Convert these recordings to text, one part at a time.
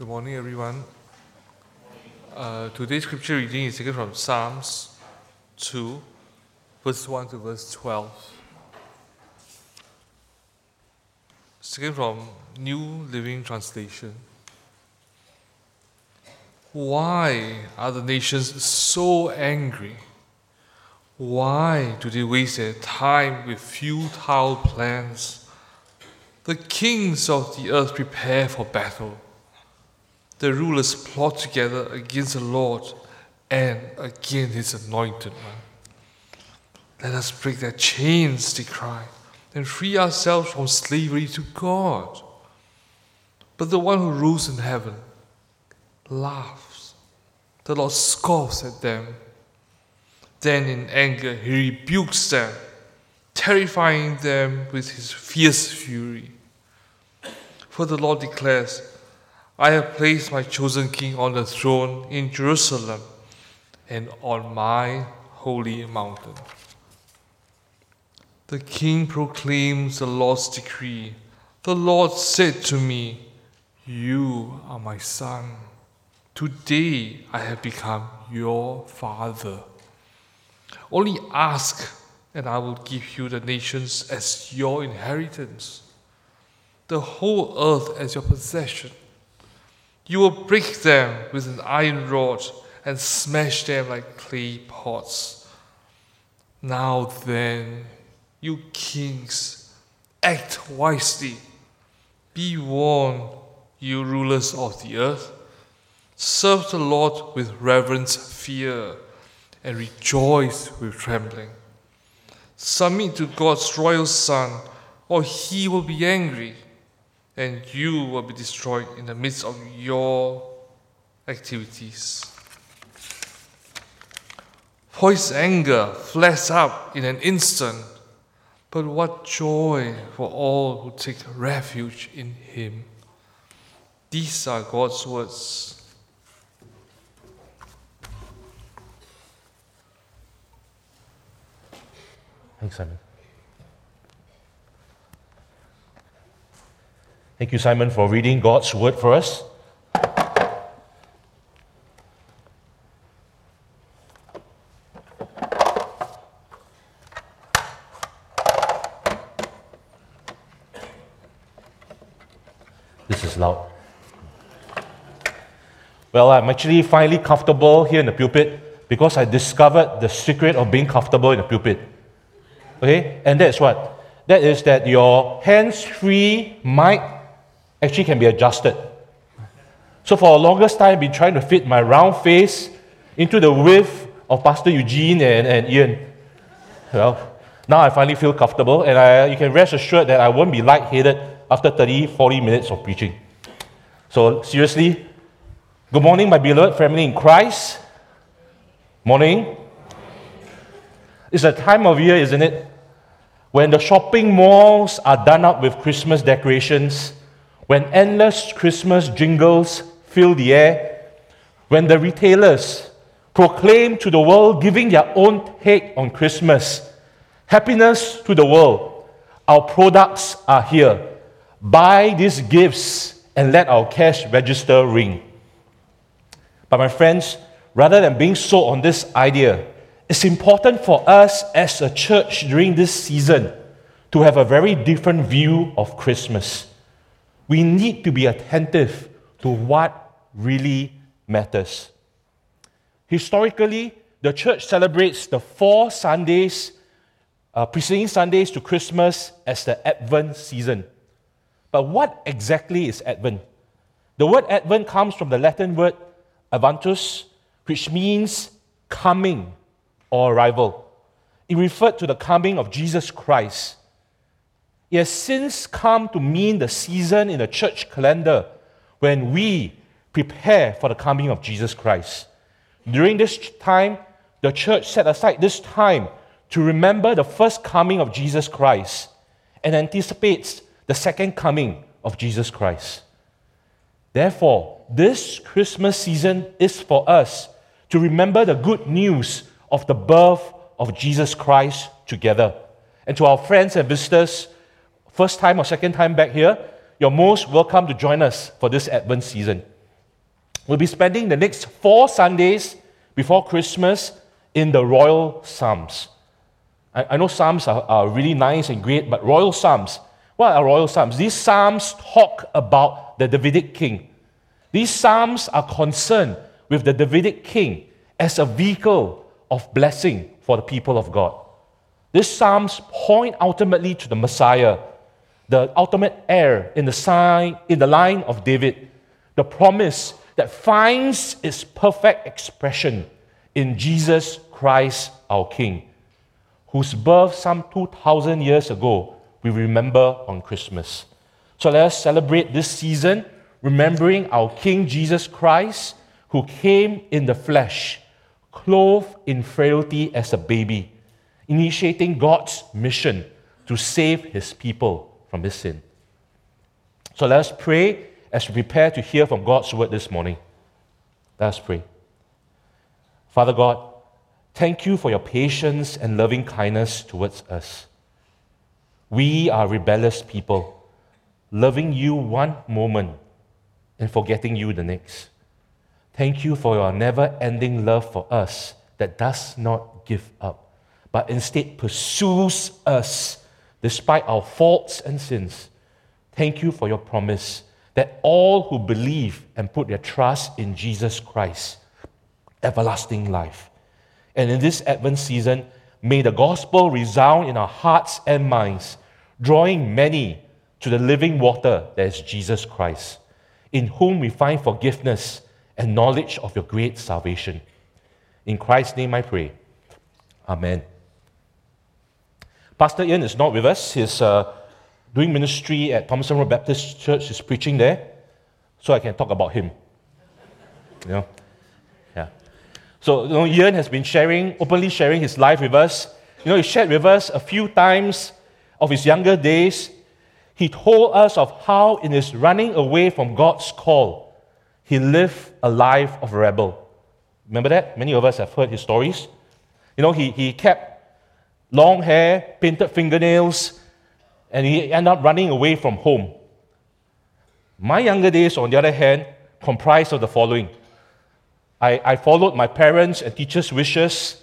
Good morning, everyone. Uh, today's scripture reading is taken from Psalms 2, verse 1 to verse 12. It's taken from New Living Translation. Why are the nations so angry? Why do they waste their time with futile plans? The kings of the earth prepare for battle. The rulers plot together against the Lord and against his anointed one. Let us break their chains, they cry, and free ourselves from slavery to God. But the one who rules in heaven laughs. The Lord scoffs at them. Then in anger he rebukes them, terrifying them with his fierce fury. For the Lord declares, I have placed my chosen king on the throne in Jerusalem and on my holy mountain. The king proclaims the Lord's decree. The Lord said to me, You are my son. Today I have become your father. Only ask, and I will give you the nations as your inheritance, the whole earth as your possession. You will break them with an iron rod and smash them like clay pots. Now then, you kings, act wisely. Be warned, you rulers of the earth. Serve the Lord with reverence, fear, and rejoice with trembling. Submit to God's royal Son, or he will be angry and you will be destroyed in the midst of your activities. For his anger flares up in an instant, but what joy for all who take refuge in him. These are God's words. Thanks, Simon. Thank you, Simon, for reading God's word for us. This is loud. Well, I'm actually finally comfortable here in the pulpit because I discovered the secret of being comfortable in the pulpit. Okay? And that's what? That is that your hands free mic actually can be adjusted. So for the longest time, I've been trying to fit my round face into the width of Pastor Eugene and, and Ian. Well, now I finally feel comfortable, and I, you can rest assured that I won't be lightheaded after 30, 40 minutes of preaching. So, seriously, good morning, my beloved family in Christ. Morning. It's a time of year, isn't it? When the shopping malls are done up with Christmas decorations when endless Christmas jingles fill the air, when the retailers proclaim to the world, giving their own take on Christmas, happiness to the world, our products are here. Buy these gifts and let our cash register ring. But, my friends, rather than being sold on this idea, it's important for us as a church during this season to have a very different view of Christmas we need to be attentive to what really matters. Historically, the church celebrates the four Sundays, uh, preceding Sundays to Christmas, as the Advent season. But what exactly is Advent? The word Advent comes from the Latin word adventus, which means coming or arrival. It referred to the coming of Jesus Christ it has since come to mean the season in the church calendar when we prepare for the coming of Jesus Christ. During this time, the church set aside this time to remember the first coming of Jesus Christ and anticipates the second coming of Jesus Christ. Therefore, this Christmas season is for us to remember the good news of the birth of Jesus Christ together. And to our friends and visitors, first time or second time back here, you're most welcome to join us for this Advent season. We'll be spending the next four Sundays before Christmas in the Royal Psalms. I, I know Psalms are, are really nice and great, but Royal Psalms, what are Royal Psalms? These Psalms talk about the Davidic king. These Psalms are concerned with the Davidic king as a vehicle of blessing for the people of God. These Psalms point ultimately to the Messiah, the ultimate heir in the, sign, in the line of David, the promise that finds its perfect expression in Jesus Christ our King, whose birth some 2,000 years ago we remember on Christmas. So let us celebrate this season remembering our King Jesus Christ, who came in the flesh, clothed in frailty as a baby, initiating God's mission to save his people from his sin. So let us pray as we prepare to hear from God's word this morning. Let us pray. Father God, thank you for your patience and loving kindness towards us. We are rebellious people, loving you one moment and forgetting you the next. Thank you for your never ending love for us that does not give up, but instead pursues us despite our faults and sins. Thank you for your promise that all who believe and put their trust in Jesus Christ, everlasting life. And in this Advent season, may the gospel resound in our hearts and minds, drawing many to the living water that is Jesus Christ in whom we find forgiveness and knowledge of your great salvation. In Christ's name I pray. Amen. Pastor Ian is not with us. He's uh, doing ministry at Thomson Road Baptist Church. He's preaching there, so I can talk about him. You know? Yeah. So, you know, Ian has been sharing, openly sharing his life with us. You know, he shared with us a few times of his younger days he told us of how, in his running away from God's call, he lived a life of rebel. Remember that? Many of us have heard his stories. You know, he, he kept long hair, painted fingernails, and he ended up running away from home. My younger days, on the other hand, comprised of the following I, I followed my parents' and teachers' wishes.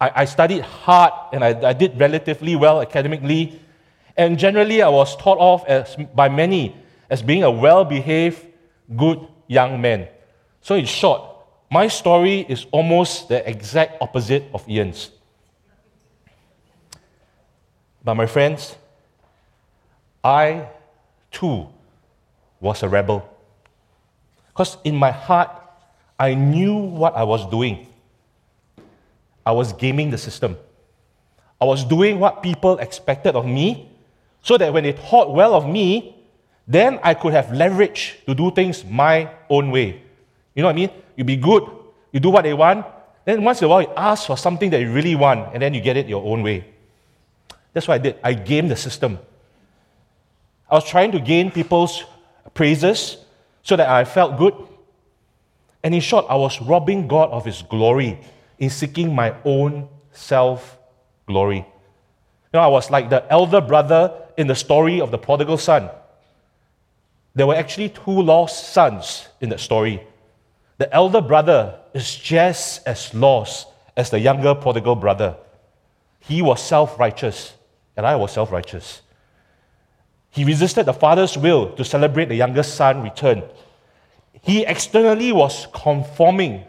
I, I studied hard and I, I did relatively well academically. And generally, I was thought of as, by many as being a well behaved, good young man. So, in short, my story is almost the exact opposite of Ian's. But, my friends, I too was a rebel. Because in my heart, I knew what I was doing. I was gaming the system. I was doing what people expected of me so that when they thought well of me, then I could have leverage to do things my own way. You know what I mean? You be good, you do what they want, then once in a while you ask for something that you really want, and then you get it your own way. That's what I did. I gamed the system. I was trying to gain people's praises so that I felt good. And in short, I was robbing God of His glory in seeking my own self glory. You know, I was like the elder brother in the story of the prodigal son. There were actually two lost sons in that story. The elder brother is just as lost as the younger prodigal brother. He was self righteous, and I was self righteous. He resisted the father's will to celebrate the youngest son return. He externally was conforming,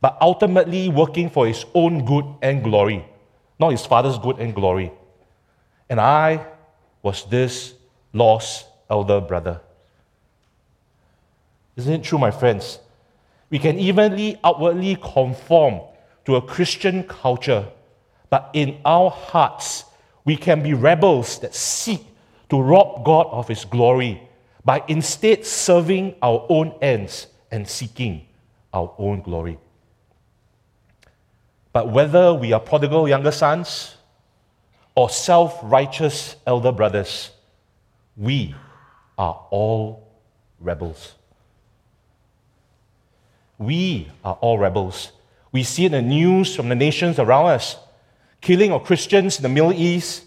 but ultimately working for his own good and glory, not his father's good and glory. And I was this lost elder brother. Isn't it true, my friends? We can evenly outwardly conform to a Christian culture, but in our hearts, we can be rebels that seek to rob God of His glory by instead serving our own ends and seeking our own glory. But whether we are prodigal younger sons or self righteous elder brothers, we are all rebels. We are all rebels. We see it in the news from the nations around us killing of Christians in the Middle East,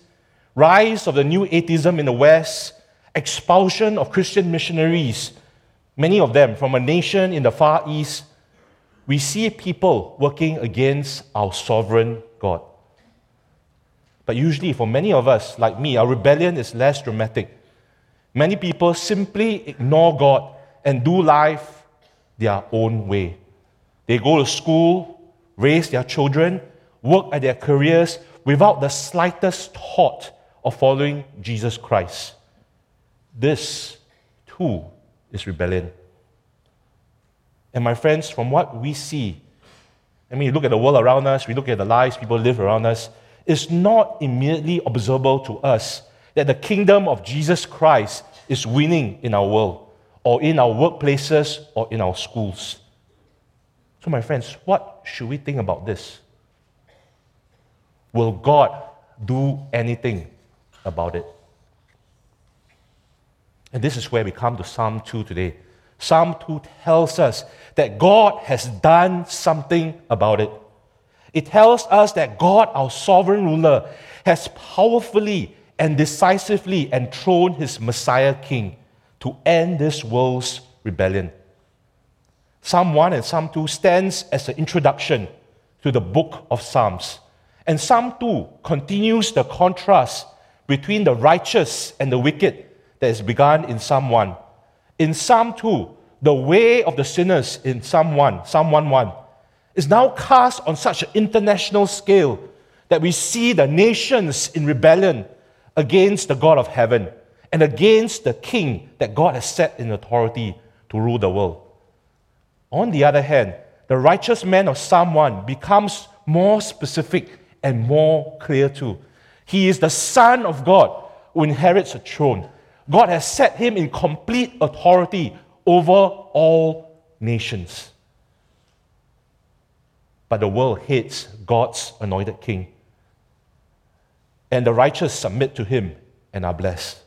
rise of the new atheism in the West, expulsion of Christian missionaries, many of them from a nation in the Far East, we see people working against our sovereign God. But usually, for many of us, like me, our rebellion is less dramatic. Many people simply ignore God and do life their own way. They go to school, raise their children, work at their careers without the slightest thought of following Jesus Christ. This, too, is rebellion. And my friends, from what we see, I mean, look at the world around us, we look at the lives people live around us, it's not immediately observable to us that the kingdom of Jesus Christ is winning in our world, or in our workplaces, or in our schools. So, my friends, what should we think about this? Will God do anything about it? And this is where we come to Psalm 2 today. Psalm 2 tells us that God has done something about it. It tells us that God, our sovereign ruler, has powerfully and decisively enthroned his Messiah King to end this world's rebellion. Psalm 1 and Psalm 2 stands as an introduction to the book of Psalms. And Psalm 2 continues the contrast between the righteous and the wicked that is begun in Psalm 1. In Psalm 2, the way of the sinners in Psalm 1, Psalm 1 1, is now cast on such an international scale that we see the nations in rebellion against the God of heaven and against the king that God has set in authority to rule the world. On the other hand, the righteous man of Psalm 1 becomes more specific and more clear too. He is the Son of God who inherits a throne. God has set him in complete authority over all nations. But the world hates God's anointed king. And the righteous submit to him and are blessed.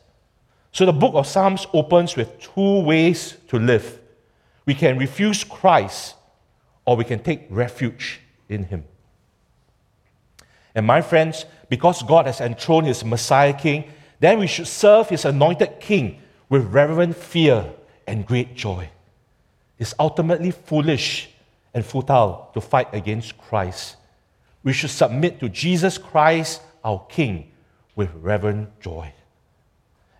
So the book of Psalms opens with two ways to live. We can refuse Christ or we can take refuge in him. And my friends, because God has enthroned his Messiah King, then we should serve his anointed King with reverent fear and great joy. It's ultimately foolish and futile to fight against Christ. We should submit to Jesus Christ, our King, with reverent joy.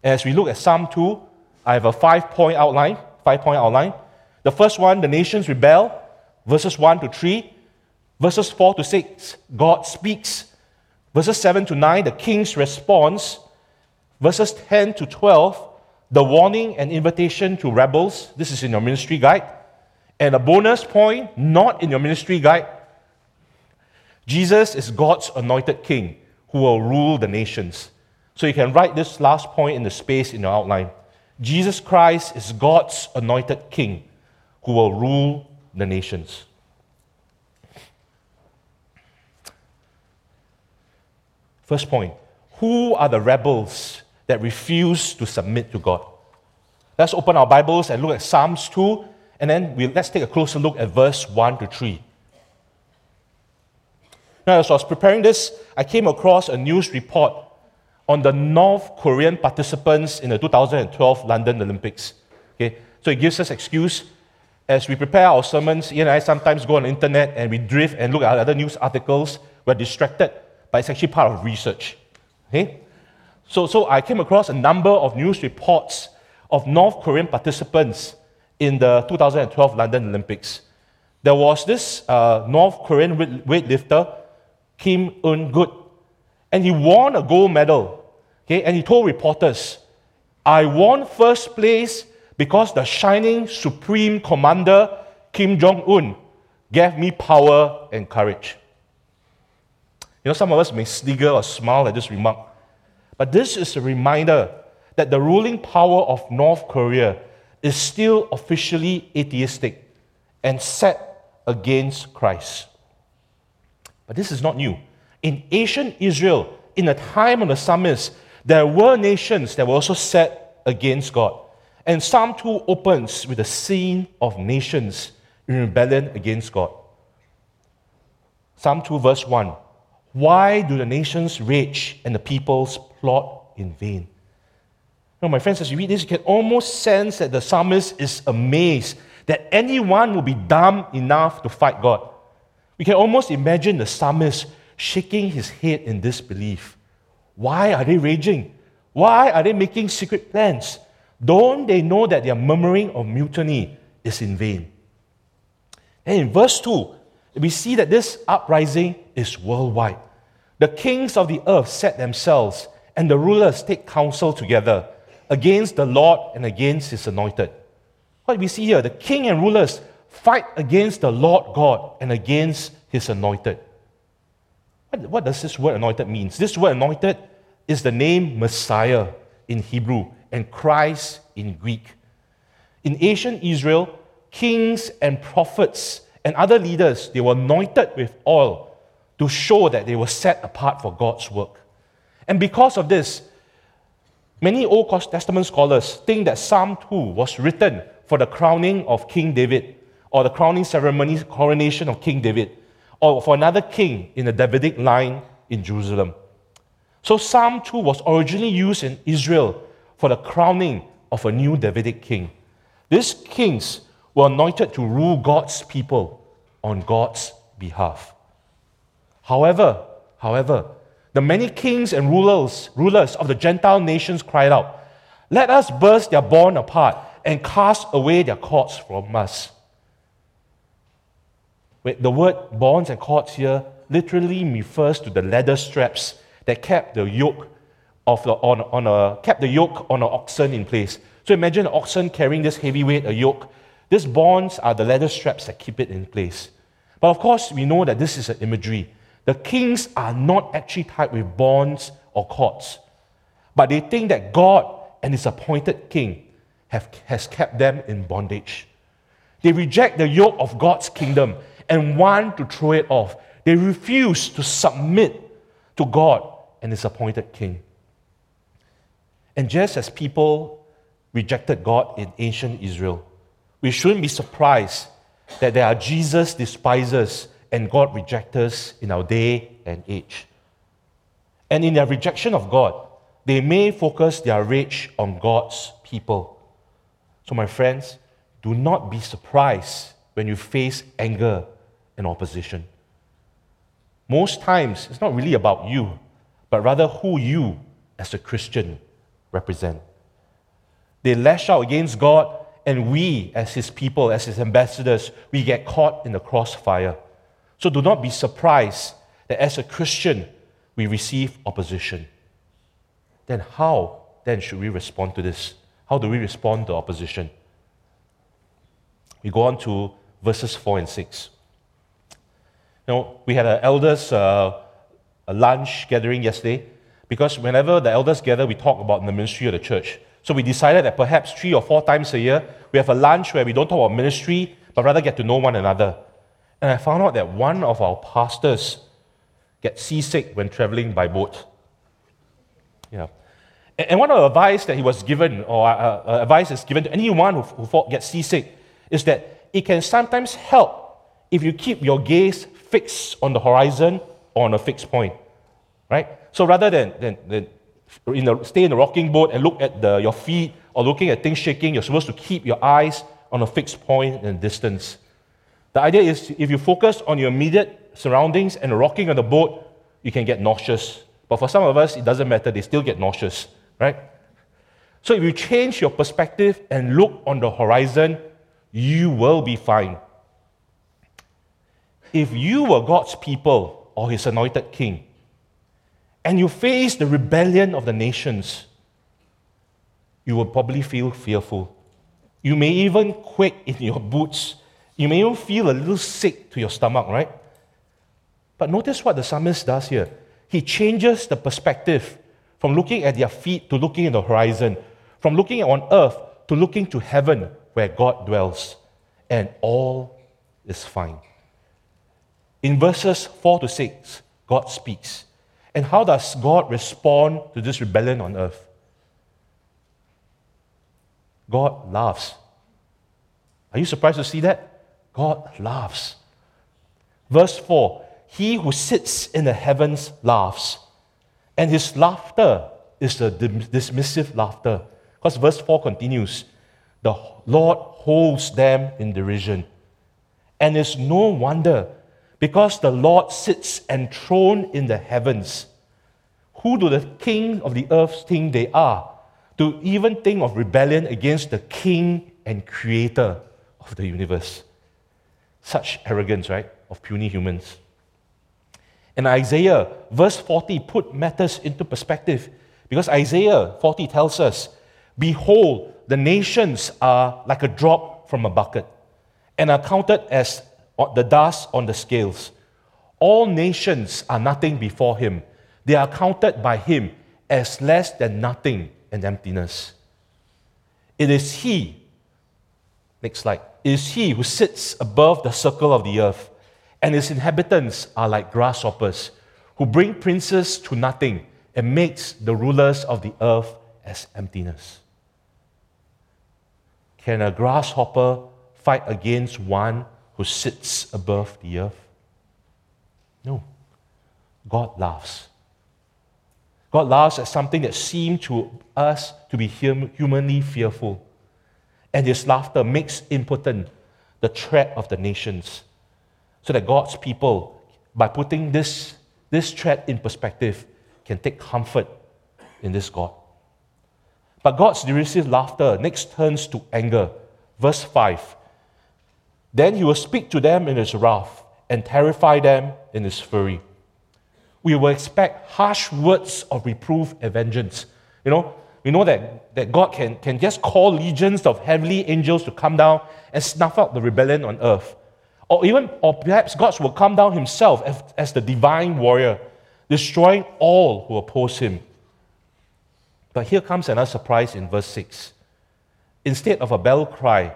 As we look at Psalm 2, I have a five point outline. Five point outline. The first one, the nations rebel, verses 1 to 3. Verses 4 to 6, God speaks. Verses 7 to 9, the king's response. Verses 10 to 12, the warning and invitation to rebels. This is in your ministry guide. And a bonus point, not in your ministry guide. Jesus is God's anointed king who will rule the nations. So you can write this last point in the space in your outline. Jesus Christ is God's anointed king who will rule the nations. First point Who are the rebels that refuse to submit to God? Let's open our Bibles and look at Psalms 2, and then we, let's take a closer look at verse 1 to 3. Now, as I was preparing this, I came across a news report on the North Korean participants in the 2012 London Olympics. Okay? So it gives us excuse as we prepare our sermons. Ian and I sometimes go on the internet and we drift and look at other news articles. We're distracted, but it's actually part of research. Okay? So, so I came across a number of news reports of North Korean participants in the 2012 London Olympics. There was this uh, North Korean weightlifter, Kim Un Guk, and he won a gold medal. Okay, and he told reporters, I won first place because the shining supreme commander, Kim Jong un, gave me power and courage. Know, some of us may snigger or smile at this remark, but this is a reminder that the ruling power of North Korea is still officially atheistic and set against Christ. But this is not new. In ancient Israel, in the time of the psalmist, there were nations that were also set against God. And Psalm 2 opens with a scene of nations in rebellion against God. Psalm 2, verse 1 Why do the nations rage and the peoples plot in vain? Now, my friends, as you read this, you can almost sense that the psalmist is amazed that anyone will be dumb enough to fight God. We can almost imagine the psalmist shaking his head in disbelief. Why are they raging? Why are they making secret plans? Don't they know that their murmuring or mutiny is in vain? And in verse 2, we see that this uprising is worldwide. The kings of the earth set themselves, and the rulers take counsel together against the Lord and against his anointed. What we see here, the king and rulers fight against the Lord God and against his anointed. What, what does this word anointed mean? This word anointed is the name Messiah in Hebrew and Christ in Greek. In ancient Israel, kings and prophets and other leaders, they were anointed with oil to show that they were set apart for God's work. And because of this, many Old Testament scholars think that Psalm 2 was written for the crowning of King David, or the crowning ceremony, coronation of King David, or for another king in the Davidic line in Jerusalem. So Psalm 2 was originally used in Israel for the crowning of a new Davidic king. These kings were anointed to rule God's people on God's behalf. However, however, the many kings and rulers, rulers of the Gentile nations cried out, Let us burst their bond apart and cast away their cords from us. Wait, the word bonds and cords here literally refers to the leather straps that kept the yoke of the, on, on a, kept the yoke on an oxen in place. So imagine an oxen carrying this heavy weight, a yoke. These bonds are the leather straps that keep it in place. But of course, we know that this is an imagery. The kings are not actually tied with bonds or cords, but they think that God and his appointed king have, has kept them in bondage. They reject the yoke of God's kingdom and want to throw it off. They refuse to submit to God and his appointed king. And just as people rejected God in ancient Israel, we shouldn't be surprised that there are Jesus despisers and God reject us in our day and age. And in their rejection of God, they may focus their rage on God's people. So, my friends, do not be surprised when you face anger and opposition. Most times, it's not really about you, but rather who you, as a Christian, represent. They lash out against God, and we, as His people, as His ambassadors, we get caught in the crossfire. So do not be surprised that as a Christian, we receive opposition. Then, how then should we respond to this? How do we respond to opposition? We go on to verses 4 and 6. Now, we had an elders uh, a lunch gathering yesterday because whenever the elders gather, we talk about the ministry of the church. So we decided that perhaps three or four times a year, we have a lunch where we don't talk about ministry, but rather get to know one another. And I found out that one of our pastors gets seasick when traveling by boat. Yeah. And one of the advice that he was given, or uh, uh, advice is given to anyone who, who gets seasick, is that it can sometimes help if you keep your gaze fixed on the horizon or on a fixed point, right? So rather than, than, than in the, stay in the rocking boat and look at the, your feet or looking at things shaking, you're supposed to keep your eyes on a fixed point and distance. The idea is if you focus on your immediate surroundings and rocking on the boat, you can get nauseous. But for some of us, it doesn't matter, they still get nauseous, right? So if you change your perspective and look on the horizon, you will be fine. If you were God's people or his anointed king, and you face the rebellion of the nations, you will probably feel fearful. You may even quake in your boots. You may even feel a little sick to your stomach, right? But notice what the psalmist does here. He changes the perspective from looking at their feet to looking at the horizon, from looking on earth to looking to heaven where God dwells, and all is fine. In verses 4 to 6, God speaks. And how does God respond to this rebellion on earth? God laughs. Are you surprised to see that? God laughs. Verse 4 He who sits in the heavens laughs, and his laughter is a dismissive laughter. Because verse 4 continues The Lord holds them in derision. And it's no wonder, because the Lord sits enthroned in the heavens. Who do the king of the earth think they are? To even think of rebellion against the king and creator of the universe. Such arrogance, right, of puny humans. And Isaiah, verse 40, put matters into perspective because Isaiah 40 tells us, Behold, the nations are like a drop from a bucket and are counted as the dust on the scales. All nations are nothing before him. They are counted by him as less than nothing and emptiness. It is he, next slide, is he who sits above the circle of the earth, and his inhabitants are like grasshoppers, who bring princes to nothing and makes the rulers of the earth as emptiness. Can a grasshopper fight against one who sits above the earth? No. God laughs. God laughs at something that seemed to us to be humanly fearful. And his laughter makes impotent the threat of the nations. So that God's people, by putting this, this threat in perspective, can take comfort in this God. But God's derisive laughter next turns to anger. Verse 5 Then he will speak to them in his wrath and terrify them in his fury. We will expect harsh words of reproof and vengeance. You know, we know that, that God can, can just call legions of heavenly angels to come down and snuff out the rebellion on earth. Or even, or perhaps God will come down himself as, as the divine warrior, destroying all who oppose him. But here comes another surprise in verse 6. Instead of a bell cry,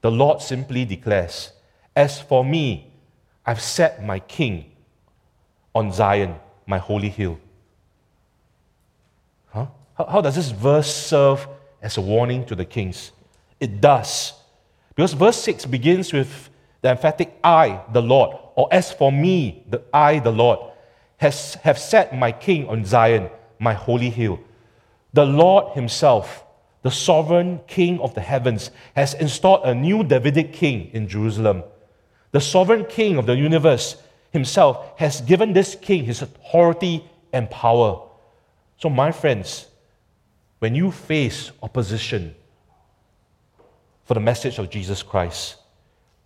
the Lord simply declares, As for me, I've set my king on Zion, my holy hill. How does this verse serve as a warning to the kings? It does. Because verse 6 begins with the emphatic I, the Lord, or as for me, the I, the Lord, has, have set my king on Zion, my holy hill. The Lord Himself, the sovereign King of the heavens, has installed a new Davidic king in Jerusalem. The sovereign King of the universe Himself has given this king his authority and power. So, my friends, when you face opposition for the message of Jesus Christ,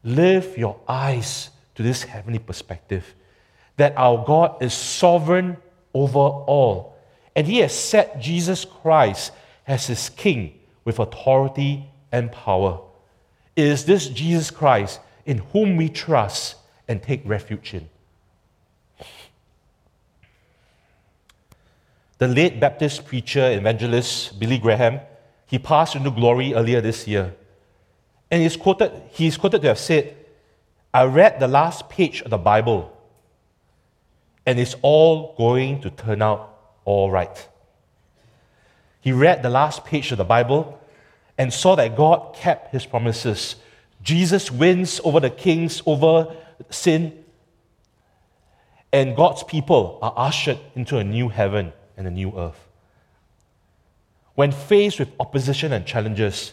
lift your eyes to this heavenly perspective that our God is sovereign over all and he has set Jesus Christ as his king with authority and power. It is this Jesus Christ in whom we trust and take refuge in. The late Baptist preacher and evangelist Billy Graham, he passed into glory earlier this year. And he's quoted, he's quoted to have said, I read the last page of the Bible, and it's all going to turn out all right. He read the last page of the Bible and saw that God kept his promises. Jesus wins over the kings, over sin, and God's people are ushered into a new heaven and a new earth. When faced with opposition and challenges,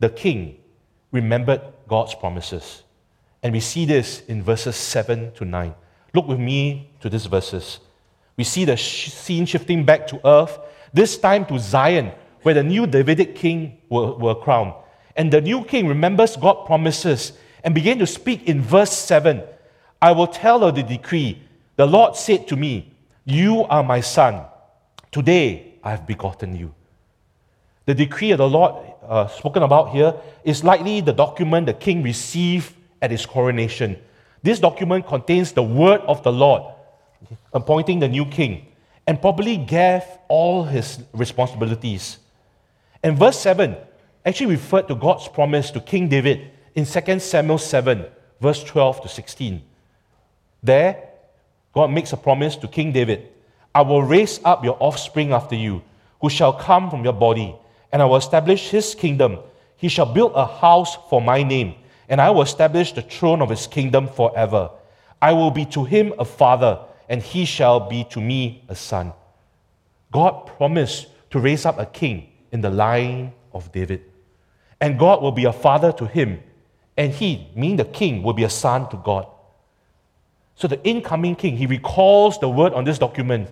the king remembered God's promises. And we see this in verses 7 to 9. Look with me to these verses. We see the sh- scene shifting back to earth, this time to Zion, where the new Davidic king will, will crown. And the new king remembers God's promises and began to speak in verse 7 I will tell of the decree. The Lord said to me, You are my son. Today I have begotten you. The decree of the Lord uh, spoken about here is likely the document the king received at his coronation. This document contains the word of the Lord appointing the new king, and probably gave all his responsibilities. And verse 7 actually referred to God's promise to King David in 2 Samuel 7, verse 12 to 16. There, God makes a promise to King David I will raise up your offspring after you, who shall come from your body, and I will establish his kingdom. He shall build a house for my name, and I will establish the throne of his kingdom forever. I will be to him a father and he shall be to me a son. God promised to raise up a king in the line of David. And God will be a father to him, and he, meaning the king, will be a son to God. So the incoming king, he recalls the word on this document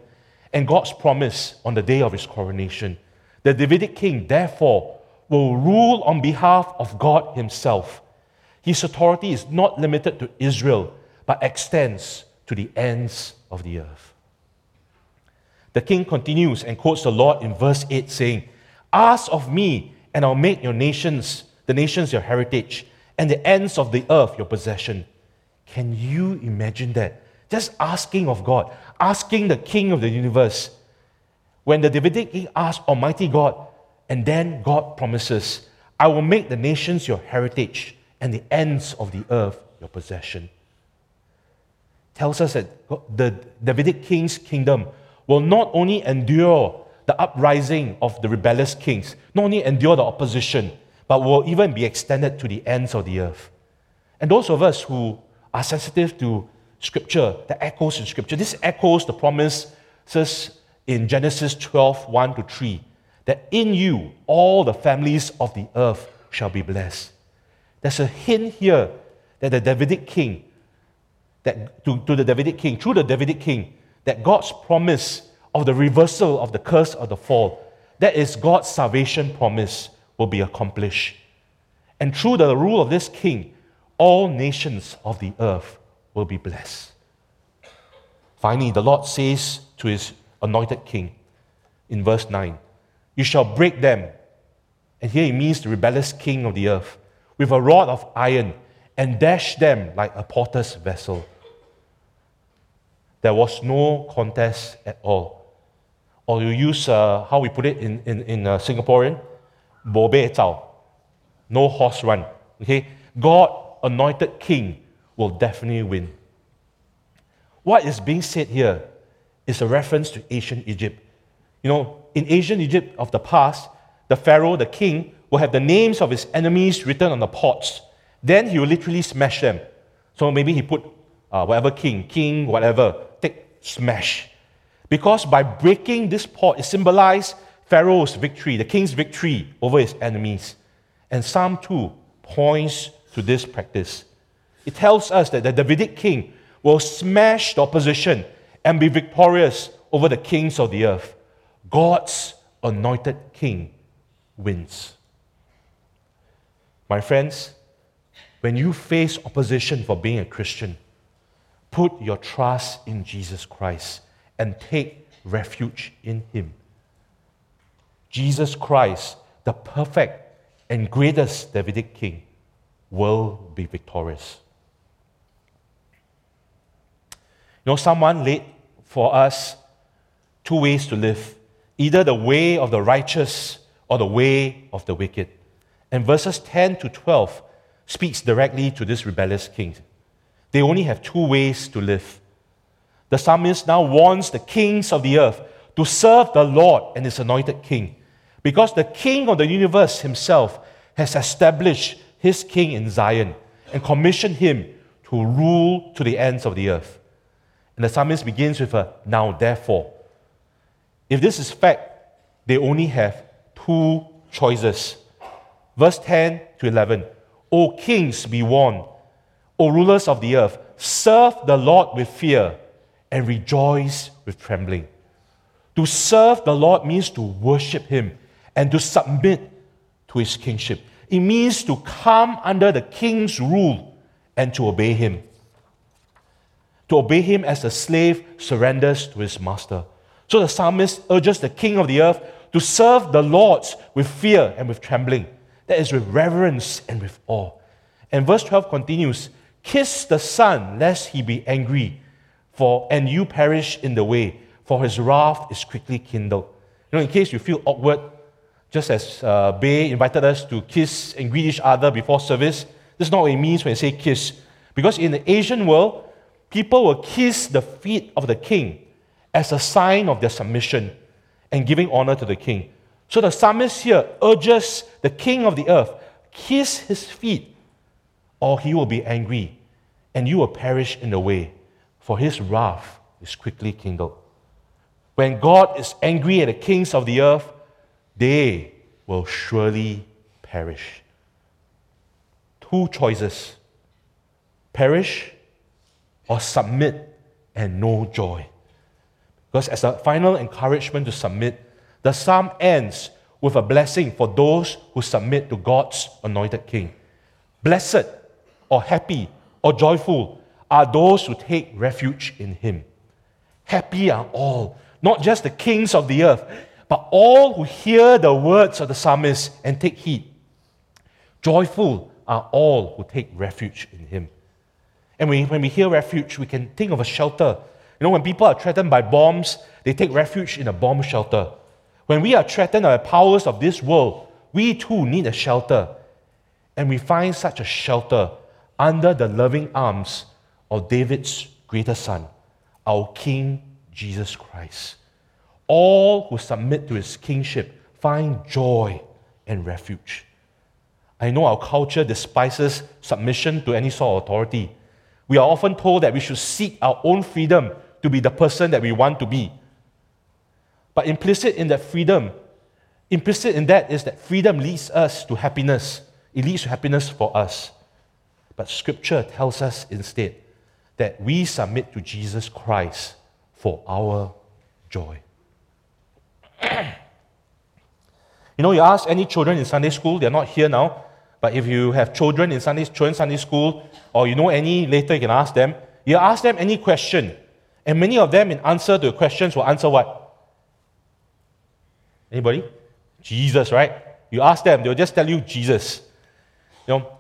and God's promise on the day of his coronation. The Davidic king, therefore, will rule on behalf of God himself. His authority is not limited to Israel, but extends to the ends of the earth. The king continues and quotes the Lord in verse 8, saying, Ask of me, and I'll make your nations, the nations your heritage, and the ends of the earth your possession. Can you imagine that? Just asking of God, asking the King of the universe. When the Davidic king asked Almighty God, and then God promises, I will make the nations your heritage and the ends of the earth your possession. Tells us that the Davidic king's kingdom will not only endure the uprising of the rebellious kings, not only endure the opposition, but will even be extended to the ends of the earth. And those of us who are sensitive to Scripture, that echoes in Scripture, this echoes the promises in Genesis 12 1 to 3 that in you all the families of the earth shall be blessed. There's a hint here that the Davidic king, that to, to the Davidic king, through the Davidic king, that God's promise of the reversal of the curse of the fall, that is God's salvation promise, will be accomplished. And through the rule of this king, all nations of the earth will be blessed. Finally, the Lord says to his anointed king in verse 9, You shall break them. And here he means the rebellious king of the earth with a rod of iron and dash them like a potter's vessel. There was no contest at all. Or you use uh, how we put it in, in, in uh, Singaporean, bobe. No horse run. Okay? God anointed king will definitely win. What is being said here is a reference to ancient Egypt. You know, in ancient Egypt of the past, the Pharaoh, the king, will have the names of his enemies written on the pots. Then he will literally smash them. So maybe he put uh, whatever king, king, whatever, take, smash. Because by breaking this pot, it symbolized Pharaoh's victory, the king's victory over his enemies. And Psalm 2 points to this practice. It tells us that the Davidic king will smash the opposition and be victorious over the kings of the earth. God's anointed king wins. My friends, when you face opposition for being a Christian, put your trust in Jesus Christ and take refuge in Him. Jesus Christ, the perfect and greatest Davidic king, will be victorious. You know, someone laid for us two ways to live either the way of the righteous or the way of the wicked. And verses 10 to 12 speaks directly to this rebellious king. They only have two ways to live. The psalmist now warns the kings of the earth to serve the Lord and his anointed king, because the king of the universe himself has established his king in Zion and commissioned him to rule to the ends of the earth. And the psalmist begins with a now therefore. If this is fact, they only have two choices. Verse 10 to 11 O kings, be warned. O rulers of the earth, serve the Lord with fear and rejoice with trembling. To serve the Lord means to worship Him and to submit to His kingship. It means to come under the king's rule and to obey Him to obey him as a slave surrenders to his master. So the psalmist urges the king of the earth to serve the Lord with fear and with trembling. That is, with reverence and with awe. And verse 12 continues Kiss the Son, lest he be angry, for and you perish in the way, for his wrath is quickly kindled. You know, in case you feel awkward, just as uh, Bay invited us to kiss and greet each other before service, this is not what it means when you say kiss. Because in the Asian world, people will kiss the feet of the king as a sign of their submission and giving honor to the king. So the psalmist here urges the king of the earth kiss his feet, or he will be angry, and you will perish in the way, for his wrath is quickly kindled. When God is angry at the kings of the earth, they will surely perish. Two choices perish or submit and know joy. Because as a final encouragement to submit, the psalm ends with a blessing for those who submit to God's anointed king. Blessed or happy or joyful are those who take refuge in him. Happy are all, not just the kings of the earth, but all who hear the words of the psalmist and take heed. Joyful are all who take refuge in him. And we, when we hear refuge, we can think of a shelter. You know, when people are threatened by bombs, they take refuge in a bomb shelter. When we are threatened by the powers of this world, we too need a shelter. And we find such a shelter under the loving arms of David's greater son, our King Jesus Christ. All who submit to his kingship find joy and refuge. I know our culture despises submission to any sort of authority. We are often told that we should seek our own freedom to be the person that we want to be. But implicit in that freedom, implicit in that is that freedom leads us to happiness. It leads to happiness for us. But Scripture tells us instead that we submit to Jesus Christ for our joy. You know, you ask any children in Sunday school, they're not here now, but if you have children in Sunday, children Sunday school, or you know any later, you can ask them. You ask them any question, and many of them, in answer to questions, will answer what? Anybody? Jesus, right? You ask them, they'll just tell you Jesus. You know,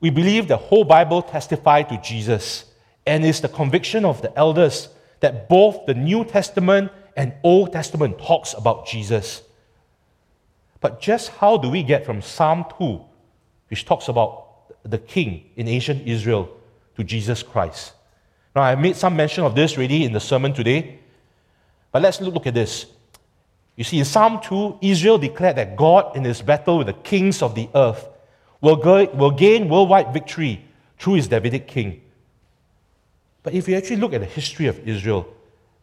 we believe the whole Bible testifies to Jesus, and it's the conviction of the elders that both the New Testament and Old Testament talks about Jesus. But just how do we get from Psalm 2, which talks about the king in ancient Israel, to Jesus Christ? Now, I made some mention of this already in the sermon today, but let's look at this. You see, in Psalm 2, Israel declared that God, in his battle with the kings of the earth, will, go, will gain worldwide victory through his Davidic king. But if you actually look at the history of Israel,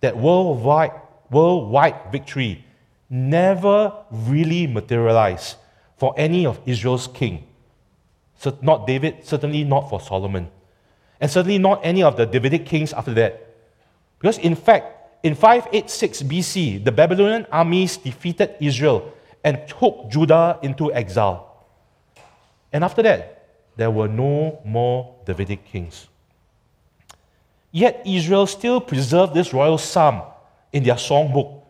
that worldwide, worldwide victory never really materialized for any of Israel's king. So not David, certainly not for Solomon, and certainly not any of the Davidic kings after that. Because in fact, in 586 BC, the Babylonian armies defeated Israel and took Judah into exile. And after that, there were no more Davidic kings. Yet Israel still preserved this royal psalm in their songbook.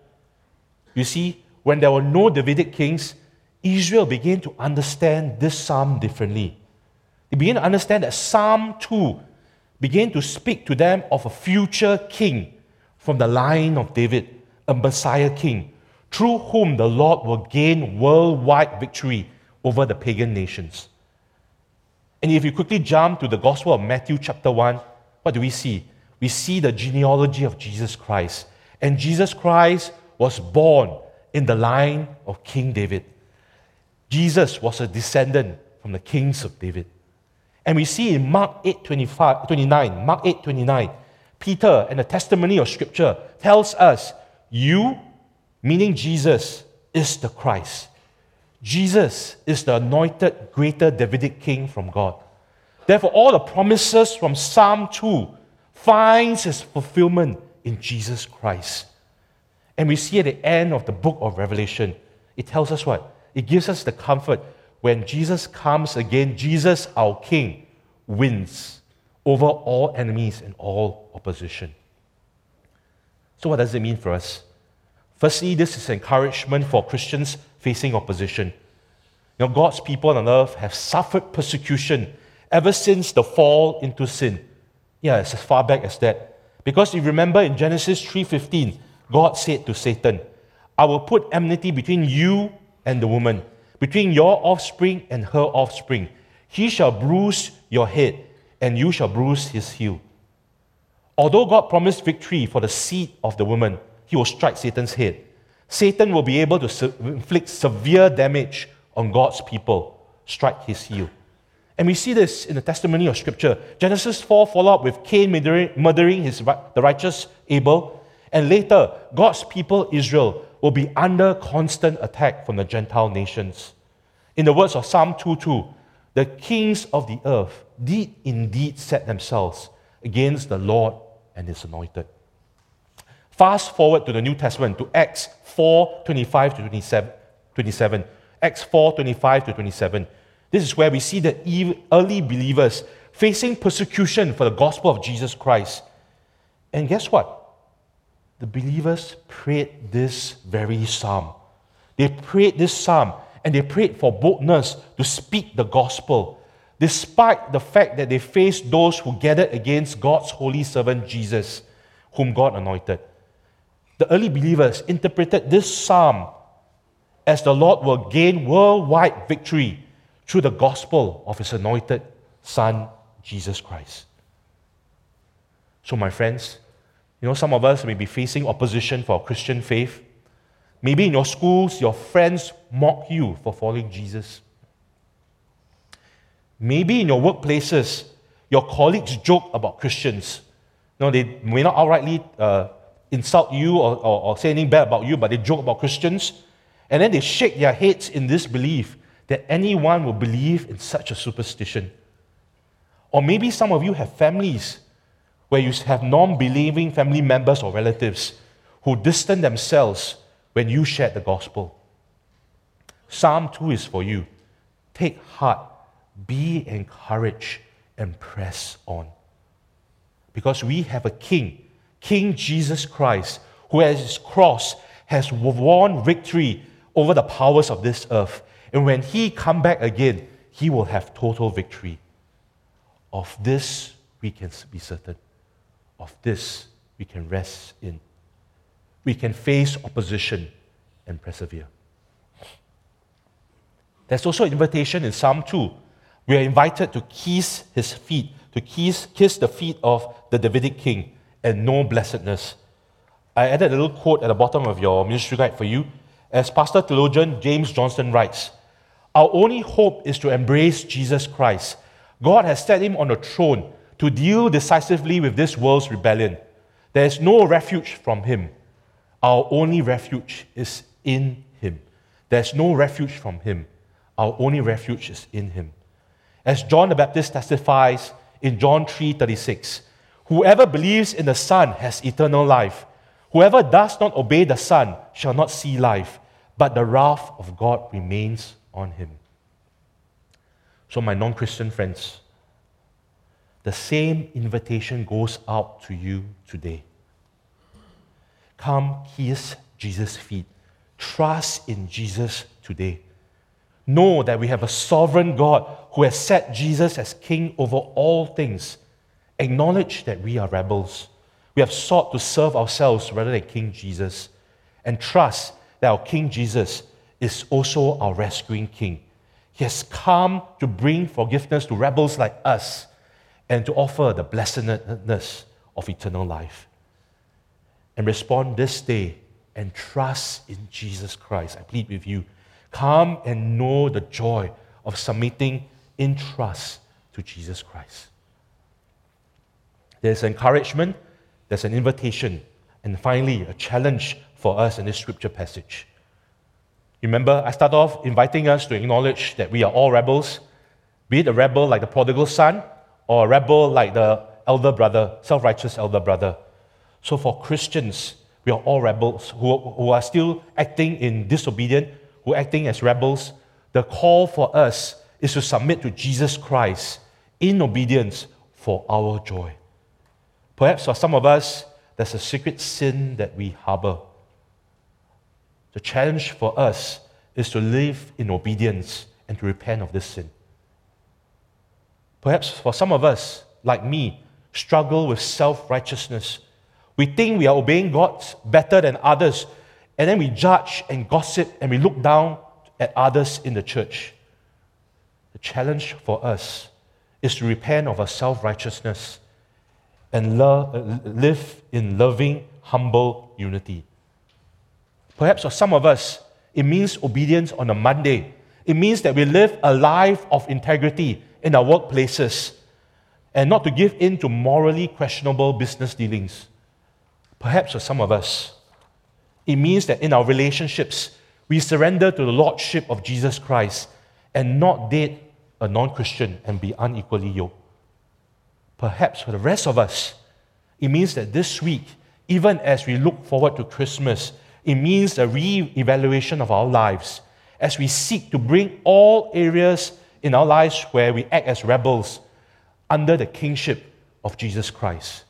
You see, when there were no Davidic kings, Israel began to understand this psalm differently. They began to understand that Psalm 2 began to speak to them of a future king from the line of David, a Messiah king, through whom the Lord will gain worldwide victory over the pagan nations. And if you quickly jump to the Gospel of Matthew, chapter 1, what do we see? We see the genealogy of Jesus Christ. And Jesus Christ was born in the line of King David. Jesus was a descendant from the kings of David. And we see in Mark 8 25, 29, Mark 8 29, Peter and the testimony of Scripture tells us, You, meaning Jesus, is the Christ. Jesus is the anointed greater Davidic king from God. Therefore, all the promises from Psalm 2 finds its fulfillment in Jesus Christ. And we see at the end of the book of Revelation, it tells us what? It gives us the comfort when Jesus comes again, Jesus, our King, wins over all enemies and all opposition. So, what does it mean for us? Firstly, this is encouragement for Christians facing opposition. You know, God's people on earth have suffered persecution ever since the fall into sin. Yeah, it's as far back as that. Because if you remember in Genesis 3:15, God said to Satan, I will put enmity between you and the woman, between your offspring and her offspring. He shall bruise your head, and you shall bruise his heel. Although God promised victory for the seed of the woman, he will strike Satan's head. Satan will be able to inflict severe damage on God's people, strike his heel. And we see this in the testimony of Scripture. Genesis 4 follow up with Cain murdering, his, the righteous Abel. And later, God's people, Israel, will be under constant attack from the Gentile nations. In the words of Psalm 2:2, the kings of the earth did indeed set themselves against the Lord and his anointed. Fast forward to the New Testament to Acts 4 25 to 27. 27. Acts 4 25 to 27. This is where we see the early believers facing persecution for the gospel of Jesus Christ. And guess what? The believers prayed this very psalm. They prayed this psalm and they prayed for boldness to speak the gospel, despite the fact that they faced those who gathered against God's holy servant Jesus, whom God anointed. The early believers interpreted this psalm as the Lord will gain worldwide victory through the gospel of his anointed Son, Jesus Christ. So, my friends, you know, some of us may be facing opposition for our Christian faith. Maybe in your schools, your friends mock you for following Jesus. Maybe in your workplaces, your colleagues joke about Christians. No, they may not outrightly uh, insult you or, or, or say anything bad about you, but they joke about Christians. And then they shake their heads in disbelief that anyone will believe in such a superstition. Or maybe some of you have families where you have non believing family members or relatives who distance themselves when you share the gospel. Psalm 2 is for you. Take heart, be encouraged, and press on. Because we have a king, King Jesus Christ, who at his cross has won victory over the powers of this earth. And when he come back again, he will have total victory. Of this we can be certain. Of this we can rest in. We can face opposition and persevere. There's also an invitation in Psalm 2. We are invited to kiss his feet, to kiss, kiss the feet of the Davidic king and know blessedness. I added a little quote at the bottom of your ministry guide for you. As Pastor theologian James Johnston writes, Our only hope is to embrace Jesus Christ. God has set him on the throne to deal decisively with this world's rebellion. There is no refuge from him. Our only refuge is in him. There's no refuge from him. Our only refuge is in him. As John the Baptist testifies in John 3:36, whoever believes in the Son has eternal life. Whoever does not obey the Son shall not see life, but the wrath of God remains on him. So, my non Christian friends, the same invitation goes out to you today. Come kiss Jesus' feet. Trust in Jesus today. Know that we have a sovereign God who has set Jesus as king over all things. Acknowledge that we are rebels. We have sought to serve ourselves rather than King Jesus. And trust that our King Jesus is also our rescuing King. He has come to bring forgiveness to rebels like us and to offer the blessedness of eternal life. And respond this day and trust in Jesus Christ. I plead with you. Come and know the joy of submitting in trust to Jesus Christ. There's encouragement, there's an invitation, and finally, a challenge for us in this scripture passage. Remember, I start off inviting us to acknowledge that we are all rebels, be it a rebel like the prodigal son, or a rebel like the elder brother, self righteous elder brother. So for Christians, we are all rebels who, who are still acting in disobedience, who are acting as rebels. The call for us is to submit to Jesus Christ in obedience for our joy. Perhaps for some of us, there's a secret sin that we harbor. The challenge for us is to live in obedience and to repent of this sin. Perhaps for some of us, like me, struggle with self righteousness. We think we are obeying God better than others, and then we judge and gossip and we look down at others in the church. The challenge for us is to repent of our self righteousness and lo- live in loving, humble unity. Perhaps for some of us, it means obedience on a Monday. It means that we live a life of integrity in our workplaces and not to give in to morally questionable business dealings. Perhaps for some of us, it means that in our relationships, we surrender to the Lordship of Jesus Christ and not date a non Christian and be unequally yoked. Perhaps for the rest of us, it means that this week, even as we look forward to Christmas, it means a re evaluation of our lives as we seek to bring all areas in our lives where we act as rebels under the kingship of Jesus Christ.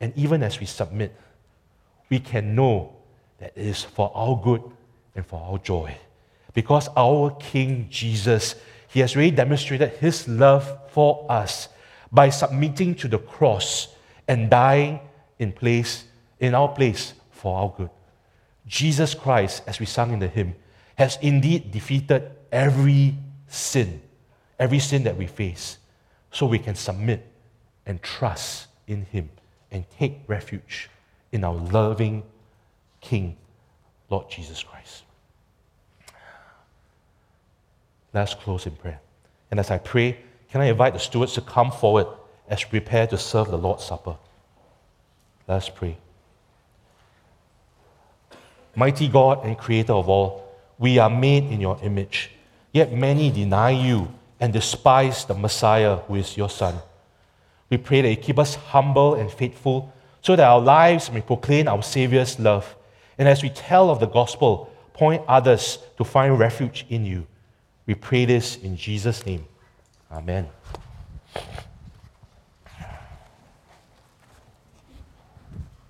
And even as we submit, we can know that it is for our good and for our joy. Because our King Jesus, He has really demonstrated His love for us by submitting to the cross and dying in place, in our place for our good. Jesus Christ, as we sung in the hymn, has indeed defeated every sin, every sin that we face, so we can submit and trust in Him and take refuge in our loving King, Lord Jesus Christ. Let's close in prayer. And as I pray, can I invite the stewards to come forward as we prepare to serve the Lord's Supper? Let's pray. Mighty God and Creator of all, we are made in your image, yet many deny you and despise the Messiah who is your Son. We pray that you keep us humble and faithful so that our lives may proclaim our Savior's love. And as we tell of the gospel, point others to find refuge in you. We pray this in Jesus' name. Amen.